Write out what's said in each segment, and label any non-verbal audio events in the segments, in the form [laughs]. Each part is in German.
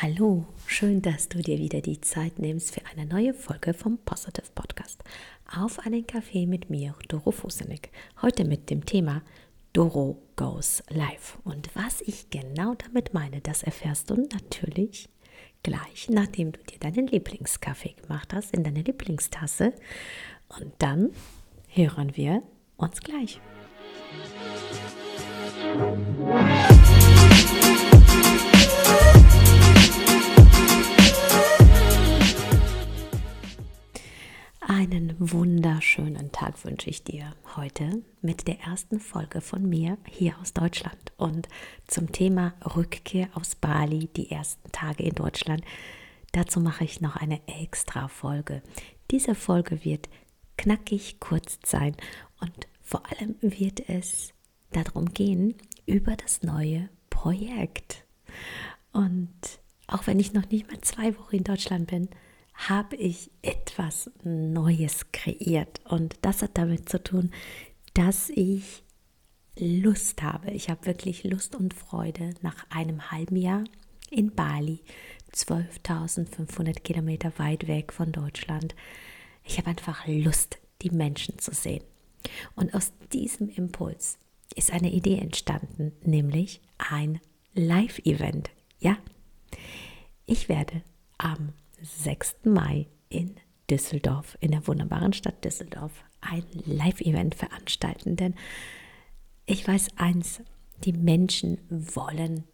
Hallo, schön, dass du dir wieder die Zeit nimmst für eine neue Folge vom Positive Podcast. Auf einen Kaffee mit mir, Doro Fusenek. Heute mit dem Thema Doro Goes Live. Und was ich genau damit meine, das erfährst du natürlich gleich, nachdem du dir deinen Lieblingskaffee gemacht hast, in deine Lieblingstasse. Und dann hören wir uns gleich. Wunderschönen Tag wünsche ich dir heute mit der ersten Folge von mir hier aus Deutschland und zum Thema Rückkehr aus Bali, die ersten Tage in Deutschland. Dazu mache ich noch eine extra Folge. Diese Folge wird knackig kurz sein und vor allem wird es darum gehen, über das neue Projekt. Und auch wenn ich noch nicht mal zwei Wochen in Deutschland bin, habe ich etwas Neues kreiert. Und das hat damit zu tun, dass ich Lust habe. Ich habe wirklich Lust und Freude nach einem halben Jahr in Bali, 12.500 Kilometer weit weg von Deutschland. Ich habe einfach Lust, die Menschen zu sehen. Und aus diesem Impuls ist eine Idee entstanden, nämlich ein Live-Event. Ja, ich werde am 6. Mai in Düsseldorf, in der wunderbaren Stadt Düsseldorf, ein Live-Event veranstalten. Denn ich weiß eins, die Menschen wollen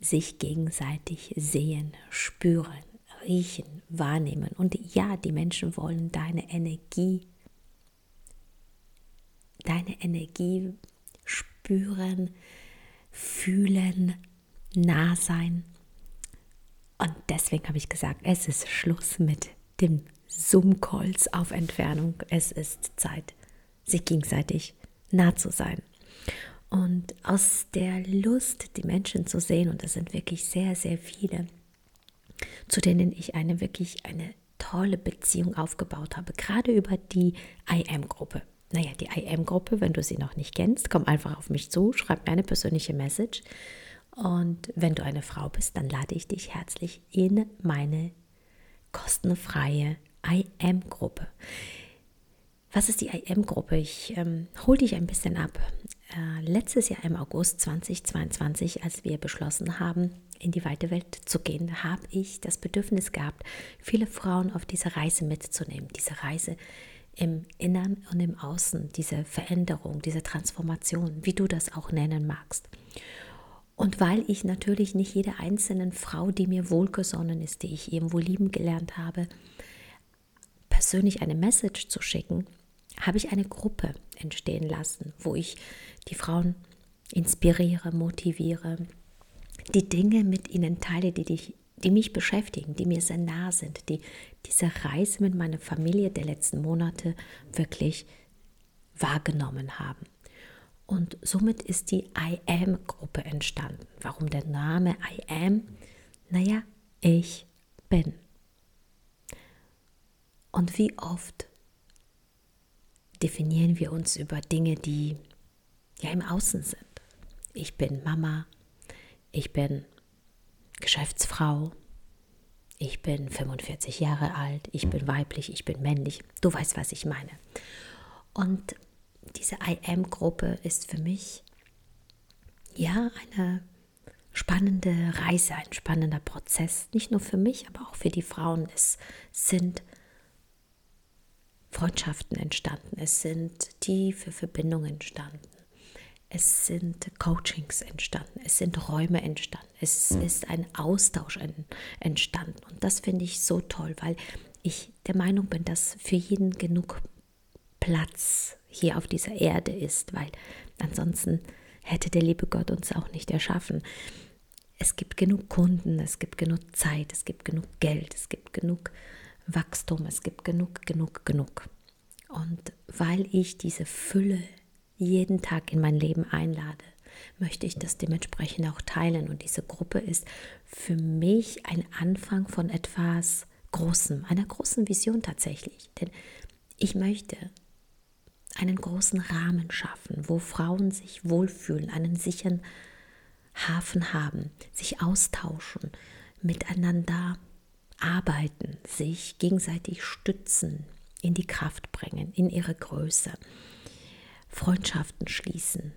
sich gegenseitig sehen, spüren, riechen, wahrnehmen. Und ja, die Menschen wollen deine Energie, deine Energie spüren, fühlen, nah sein und deswegen habe ich gesagt, es ist Schluss mit dem Zoom-Calls auf Entfernung. Es ist Zeit, sich gegenseitig nah zu sein. Und aus der Lust, die Menschen zu sehen, und das sind wirklich sehr, sehr viele, zu denen ich eine wirklich eine tolle Beziehung aufgebaut habe, gerade über die IM-Gruppe. Naja, die IM-Gruppe, wenn du sie noch nicht kennst, komm einfach auf mich zu, schreib mir eine persönliche Message und wenn du eine Frau bist, dann lade ich dich herzlich in meine kostenfreie IM-Gruppe. Was ist die IM-Gruppe? Ich ähm, hole dich ein bisschen ab. Äh, letztes Jahr im August 2022, als wir beschlossen haben, in die weite Welt zu gehen, habe ich das Bedürfnis gehabt, viele Frauen auf diese Reise mitzunehmen. Diese Reise im Innern und im Außen, diese Veränderung, diese Transformation, wie du das auch nennen magst. Und weil ich natürlich nicht jeder einzelnen Frau, die mir wohlgesonnen ist, die ich irgendwo lieben gelernt habe, persönlich eine Message zu schicken, habe ich eine Gruppe entstehen lassen, wo ich die Frauen inspiriere, motiviere, die Dinge mit ihnen teile, die, dich, die mich beschäftigen, die mir sehr nah sind, die diese Reise mit meiner Familie der letzten Monate wirklich wahrgenommen haben. Und somit ist die I Am-Gruppe entstanden. Warum der Name I Am? Naja, ich bin. Und wie oft definieren wir uns über Dinge, die ja im Außen sind. Ich bin Mama, ich bin Geschäftsfrau, ich bin 45 Jahre alt, ich bin weiblich, ich bin männlich. Du weißt, was ich meine. Und diese I Am-Gruppe ist für mich ja eine spannende Reise, ein spannender Prozess. Nicht nur für mich, aber auch für die Frauen. Es sind Freundschaften entstanden, es sind tiefe Verbindungen entstanden, es sind Coachings entstanden, es sind Räume entstanden, es ist ein Austausch entstanden. Und das finde ich so toll, weil ich der Meinung bin, dass für jeden genug Platz hier auf dieser Erde ist, weil ansonsten hätte der liebe Gott uns auch nicht erschaffen. Es gibt genug Kunden, es gibt genug Zeit, es gibt genug Geld, es gibt genug Wachstum, es gibt genug, genug, genug. Und weil ich diese Fülle jeden Tag in mein Leben einlade, möchte ich das dementsprechend auch teilen. Und diese Gruppe ist für mich ein Anfang von etwas Großem, einer großen Vision tatsächlich. Denn ich möchte, einen großen Rahmen schaffen, wo Frauen sich wohlfühlen, einen sicheren Hafen haben, sich austauschen, miteinander arbeiten, sich gegenseitig stützen, in die Kraft bringen, in ihre Größe, Freundschaften schließen,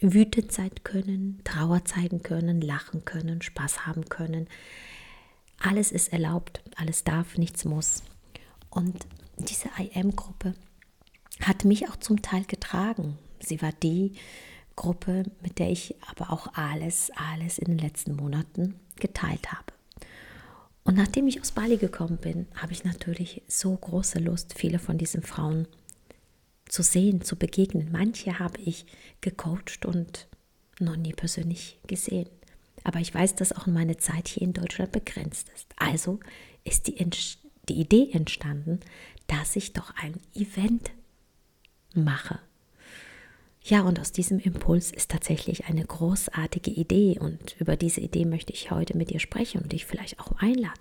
wütend sein können, Trauer zeigen können, lachen können, Spaß haben können. Alles ist erlaubt, alles darf, nichts muss. Und diese IM-Gruppe hat mich auch zum Teil getragen. Sie war die Gruppe, mit der ich aber auch alles, alles in den letzten Monaten geteilt habe. Und nachdem ich aus Bali gekommen bin, habe ich natürlich so große Lust, viele von diesen Frauen zu sehen, zu begegnen. Manche habe ich gecoacht und noch nie persönlich gesehen. Aber ich weiß, dass auch meine Zeit hier in Deutschland begrenzt ist. Also ist die, die Idee entstanden, dass ich doch ein Event mache. Ja, und aus diesem Impuls ist tatsächlich eine großartige Idee und über diese Idee möchte ich heute mit dir sprechen und dich vielleicht auch einladen.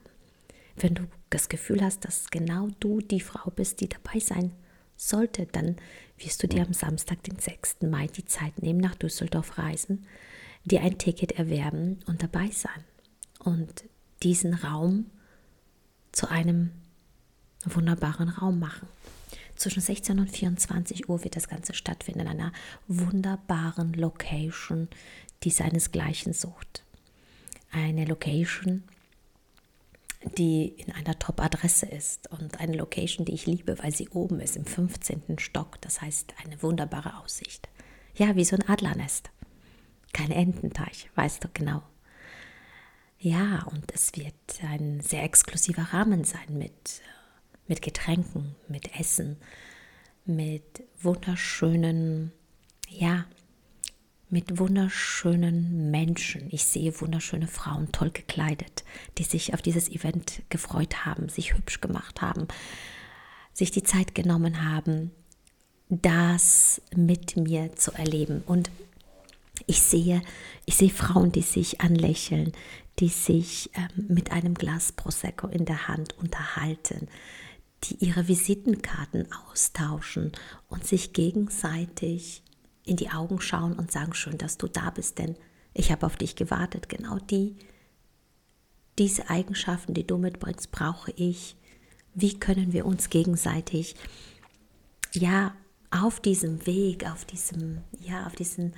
Wenn du das Gefühl hast, dass genau du die Frau bist, die dabei sein sollte, dann wirst du dir am Samstag, den 6. Mai, die Zeit nehmen, nach Düsseldorf reisen, dir ein Ticket erwerben und dabei sein und diesen Raum zu einem wunderbaren Raum machen. Zwischen 16 und 24 Uhr wird das Ganze stattfinden in einer wunderbaren Location, die seinesgleichen sucht. Eine Location, die in einer Top-Adresse ist und eine Location, die ich liebe, weil sie oben ist, im 15. Stock. Das heißt, eine wunderbare Aussicht. Ja, wie so ein Adlernest. Kein Ententeich, weißt du genau. Ja, und es wird ein sehr exklusiver Rahmen sein mit mit Getränken, mit Essen, mit wunderschönen, ja, mit wunderschönen Menschen. Ich sehe wunderschöne Frauen, toll gekleidet, die sich auf dieses Event gefreut haben, sich hübsch gemacht haben, sich die Zeit genommen haben, das mit mir zu erleben. Und ich sehe, ich sehe Frauen, die sich anlächeln, die sich ähm, mit einem Glas Prosecco in der Hand unterhalten, die ihre Visitenkarten austauschen und sich gegenseitig in die Augen schauen und sagen, schön, dass du da bist, denn ich habe auf dich gewartet. Genau die, diese Eigenschaften, die du mitbringst, brauche ich. Wie können wir uns gegenseitig, ja, auf diesem Weg, auf diesem, ja, auf diesem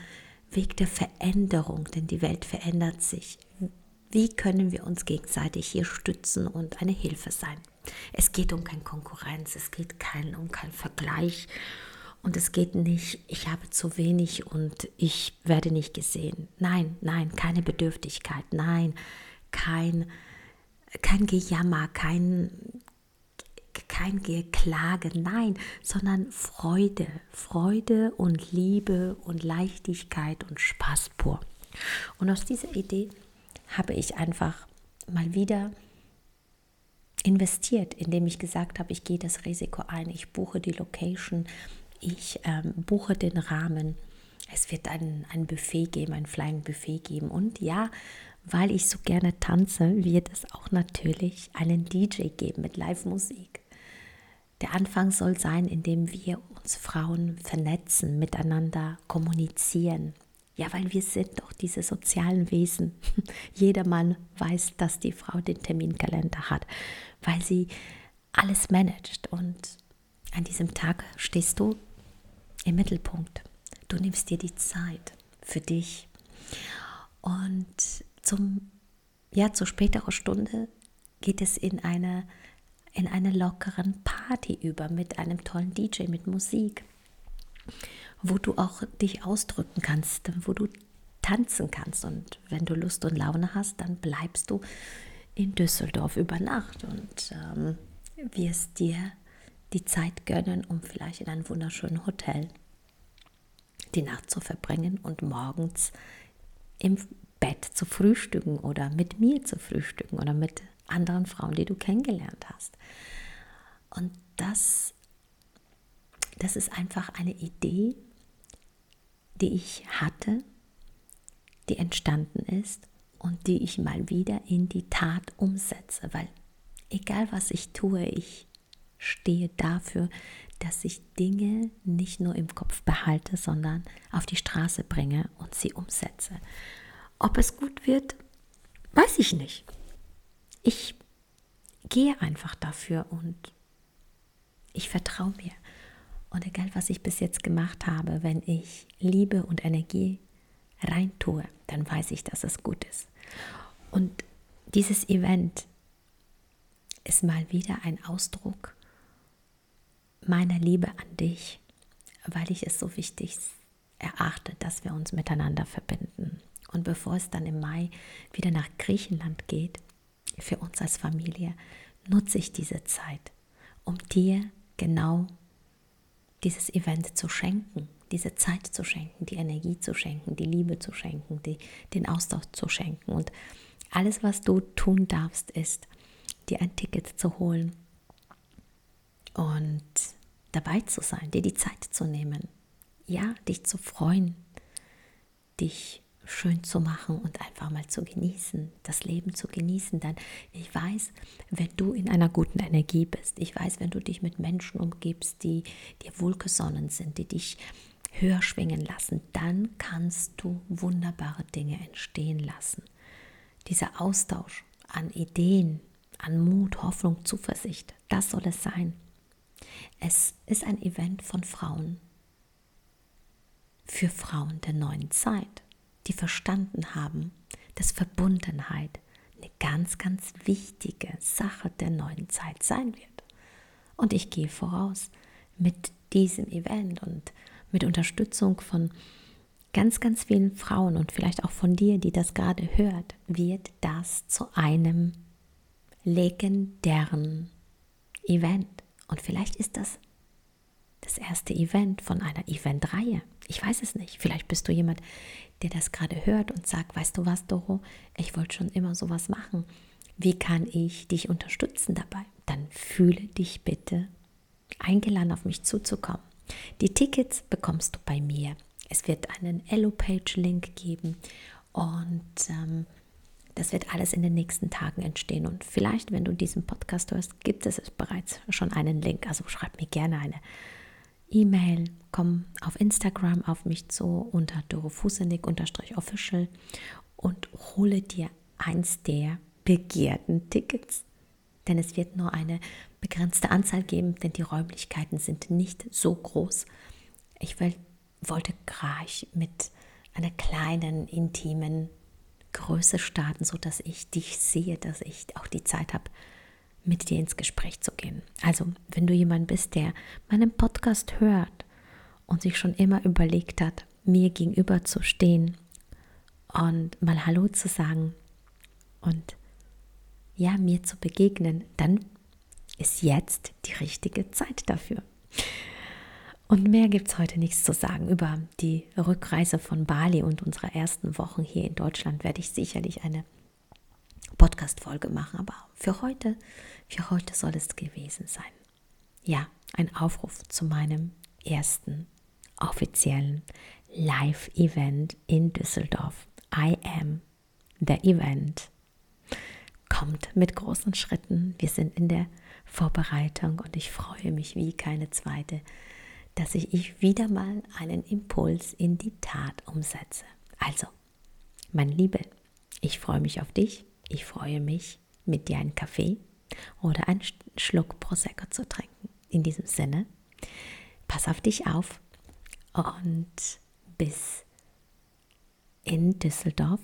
Weg der Veränderung, denn die Welt verändert sich. Wie können wir uns gegenseitig hier stützen und eine Hilfe sein? Es geht um keine Konkurrenz, es geht kein, um keinen Vergleich und es geht nicht, ich habe zu wenig und ich werde nicht gesehen. Nein, nein, keine Bedürftigkeit, nein, kein, kein Gejammer, kein, kein Geklage, nein, sondern Freude, Freude und Liebe und Leichtigkeit und Spaß pur. Und aus dieser Idee habe ich einfach mal wieder investiert, indem ich gesagt habe, ich gehe das Risiko ein, ich buche die Location, ich ähm, buche den Rahmen. Es wird ein, ein Buffet geben, ein Flying Buffet geben. Und ja, weil ich so gerne tanze, wird es auch natürlich einen DJ geben mit Live-Musik. Der Anfang soll sein, indem wir uns Frauen vernetzen, miteinander kommunizieren, ja, weil wir sind doch diese sozialen Wesen. [laughs] Jedermann weiß, dass die Frau den Terminkalender hat, weil sie alles managt. Und an diesem Tag stehst du im Mittelpunkt. Du nimmst dir die Zeit für dich. Und zum, ja, zur späteren Stunde geht es in eine, in eine lockeren Party über mit einem tollen DJ, mit Musik wo du auch dich ausdrücken kannst, wo du tanzen kannst. Und wenn du Lust und Laune hast, dann bleibst du in Düsseldorf über Nacht und ähm, wirst dir die Zeit gönnen, um vielleicht in einem wunderschönen Hotel die Nacht zu verbringen und morgens im Bett zu frühstücken oder mit mir zu frühstücken oder mit anderen Frauen, die du kennengelernt hast. Und das, das ist einfach eine Idee, die ich hatte, die entstanden ist und die ich mal wieder in die Tat umsetze, weil egal was ich tue, ich stehe dafür, dass ich Dinge nicht nur im Kopf behalte, sondern auf die Straße bringe und sie umsetze. Ob es gut wird, weiß ich nicht. ich gehe einfach dafür und ich vertraue mir. Und egal, was ich bis jetzt gemacht habe, wenn ich Liebe und Energie reintue, dann weiß ich, dass es gut ist. Und dieses Event ist mal wieder ein Ausdruck meiner Liebe an dich, weil ich es so wichtig erachte, dass wir uns miteinander verbinden. Und bevor es dann im Mai wieder nach Griechenland geht, für uns als Familie, nutze ich diese Zeit, um dir genau dieses Event zu schenken, diese Zeit zu schenken, die Energie zu schenken, die Liebe zu schenken, die, den Austausch zu schenken. Und alles, was du tun darfst, ist, dir ein Ticket zu holen und dabei zu sein, dir die Zeit zu nehmen, ja, dich zu freuen, dich schön zu machen und einfach mal zu genießen, das Leben zu genießen. Dann ich weiß, wenn du in einer guten Energie bist, ich weiß, wenn du dich mit Menschen umgibst, die dir wohlgesonnen sind, die dich höher schwingen lassen, dann kannst du wunderbare Dinge entstehen lassen. Dieser Austausch an Ideen, an Mut, Hoffnung, Zuversicht, das soll es sein. Es ist ein Event von Frauen, für Frauen der neuen Zeit die verstanden haben, dass Verbundenheit eine ganz, ganz wichtige Sache der neuen Zeit sein wird. Und ich gehe voraus mit diesem Event und mit Unterstützung von ganz, ganz vielen Frauen und vielleicht auch von dir, die das gerade hört, wird das zu einem legendären Event. Und vielleicht ist das das erste Event von einer Eventreihe. Ich weiß es nicht. Vielleicht bist du jemand, der das gerade hört und sagt, weißt du was, Doro, ich wollte schon immer sowas machen. Wie kann ich dich unterstützen dabei? Dann fühle dich bitte eingeladen, auf mich zuzukommen. Die Tickets bekommst du bei mir. Es wird einen Elo-Page-Link geben und ähm, das wird alles in den nächsten Tagen entstehen. Und vielleicht, wenn du diesen Podcast hörst, gibt es bereits schon einen Link. Also schreib mir gerne eine E-Mail, komm auf Instagram auf mich zu unter dorofusenik-official und hole dir eins der begehrten Tickets. Denn es wird nur eine begrenzte Anzahl geben, denn die Räumlichkeiten sind nicht so groß. Ich will, wollte gleich mit einer kleinen, intimen Größe starten, sodass ich dich sehe, dass ich auch die Zeit habe, mit dir ins Gespräch zu gehen. Also, wenn du jemand bist, der meinen Podcast hört und sich schon immer überlegt hat, mir gegenüber zu stehen und mal Hallo zu sagen und ja, mir zu begegnen, dann ist jetzt die richtige Zeit dafür. Und mehr gibt es heute nichts zu sagen. Über die Rückreise von Bali und unsere ersten Wochen hier in Deutschland werde ich sicherlich eine Podcast-Folge machen. Aber für heute, für heute soll es gewesen sein. Ja, ein Aufruf zu meinem ersten offiziellen Live-Event in Düsseldorf. I am the event. Kommt mit großen Schritten. Wir sind in der Vorbereitung und ich freue mich wie keine zweite, dass ich wieder mal einen Impuls in die Tat umsetze. Also, mein Liebe, ich freue mich auf dich ich freue mich, mit dir einen Kaffee oder einen Schluck Prosecco zu trinken. In diesem Sinne, pass auf dich auf und bis in Düsseldorf.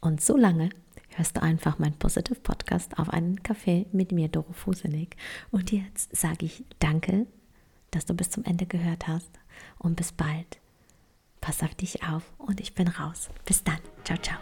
Und so lange hörst du einfach meinen Positive Podcast auf einen Kaffee mit mir, Doro Fusenig. Und jetzt sage ich danke, dass du bis zum Ende gehört hast und bis bald. Pass auf dich auf und ich bin raus. Bis dann. Ciao, ciao.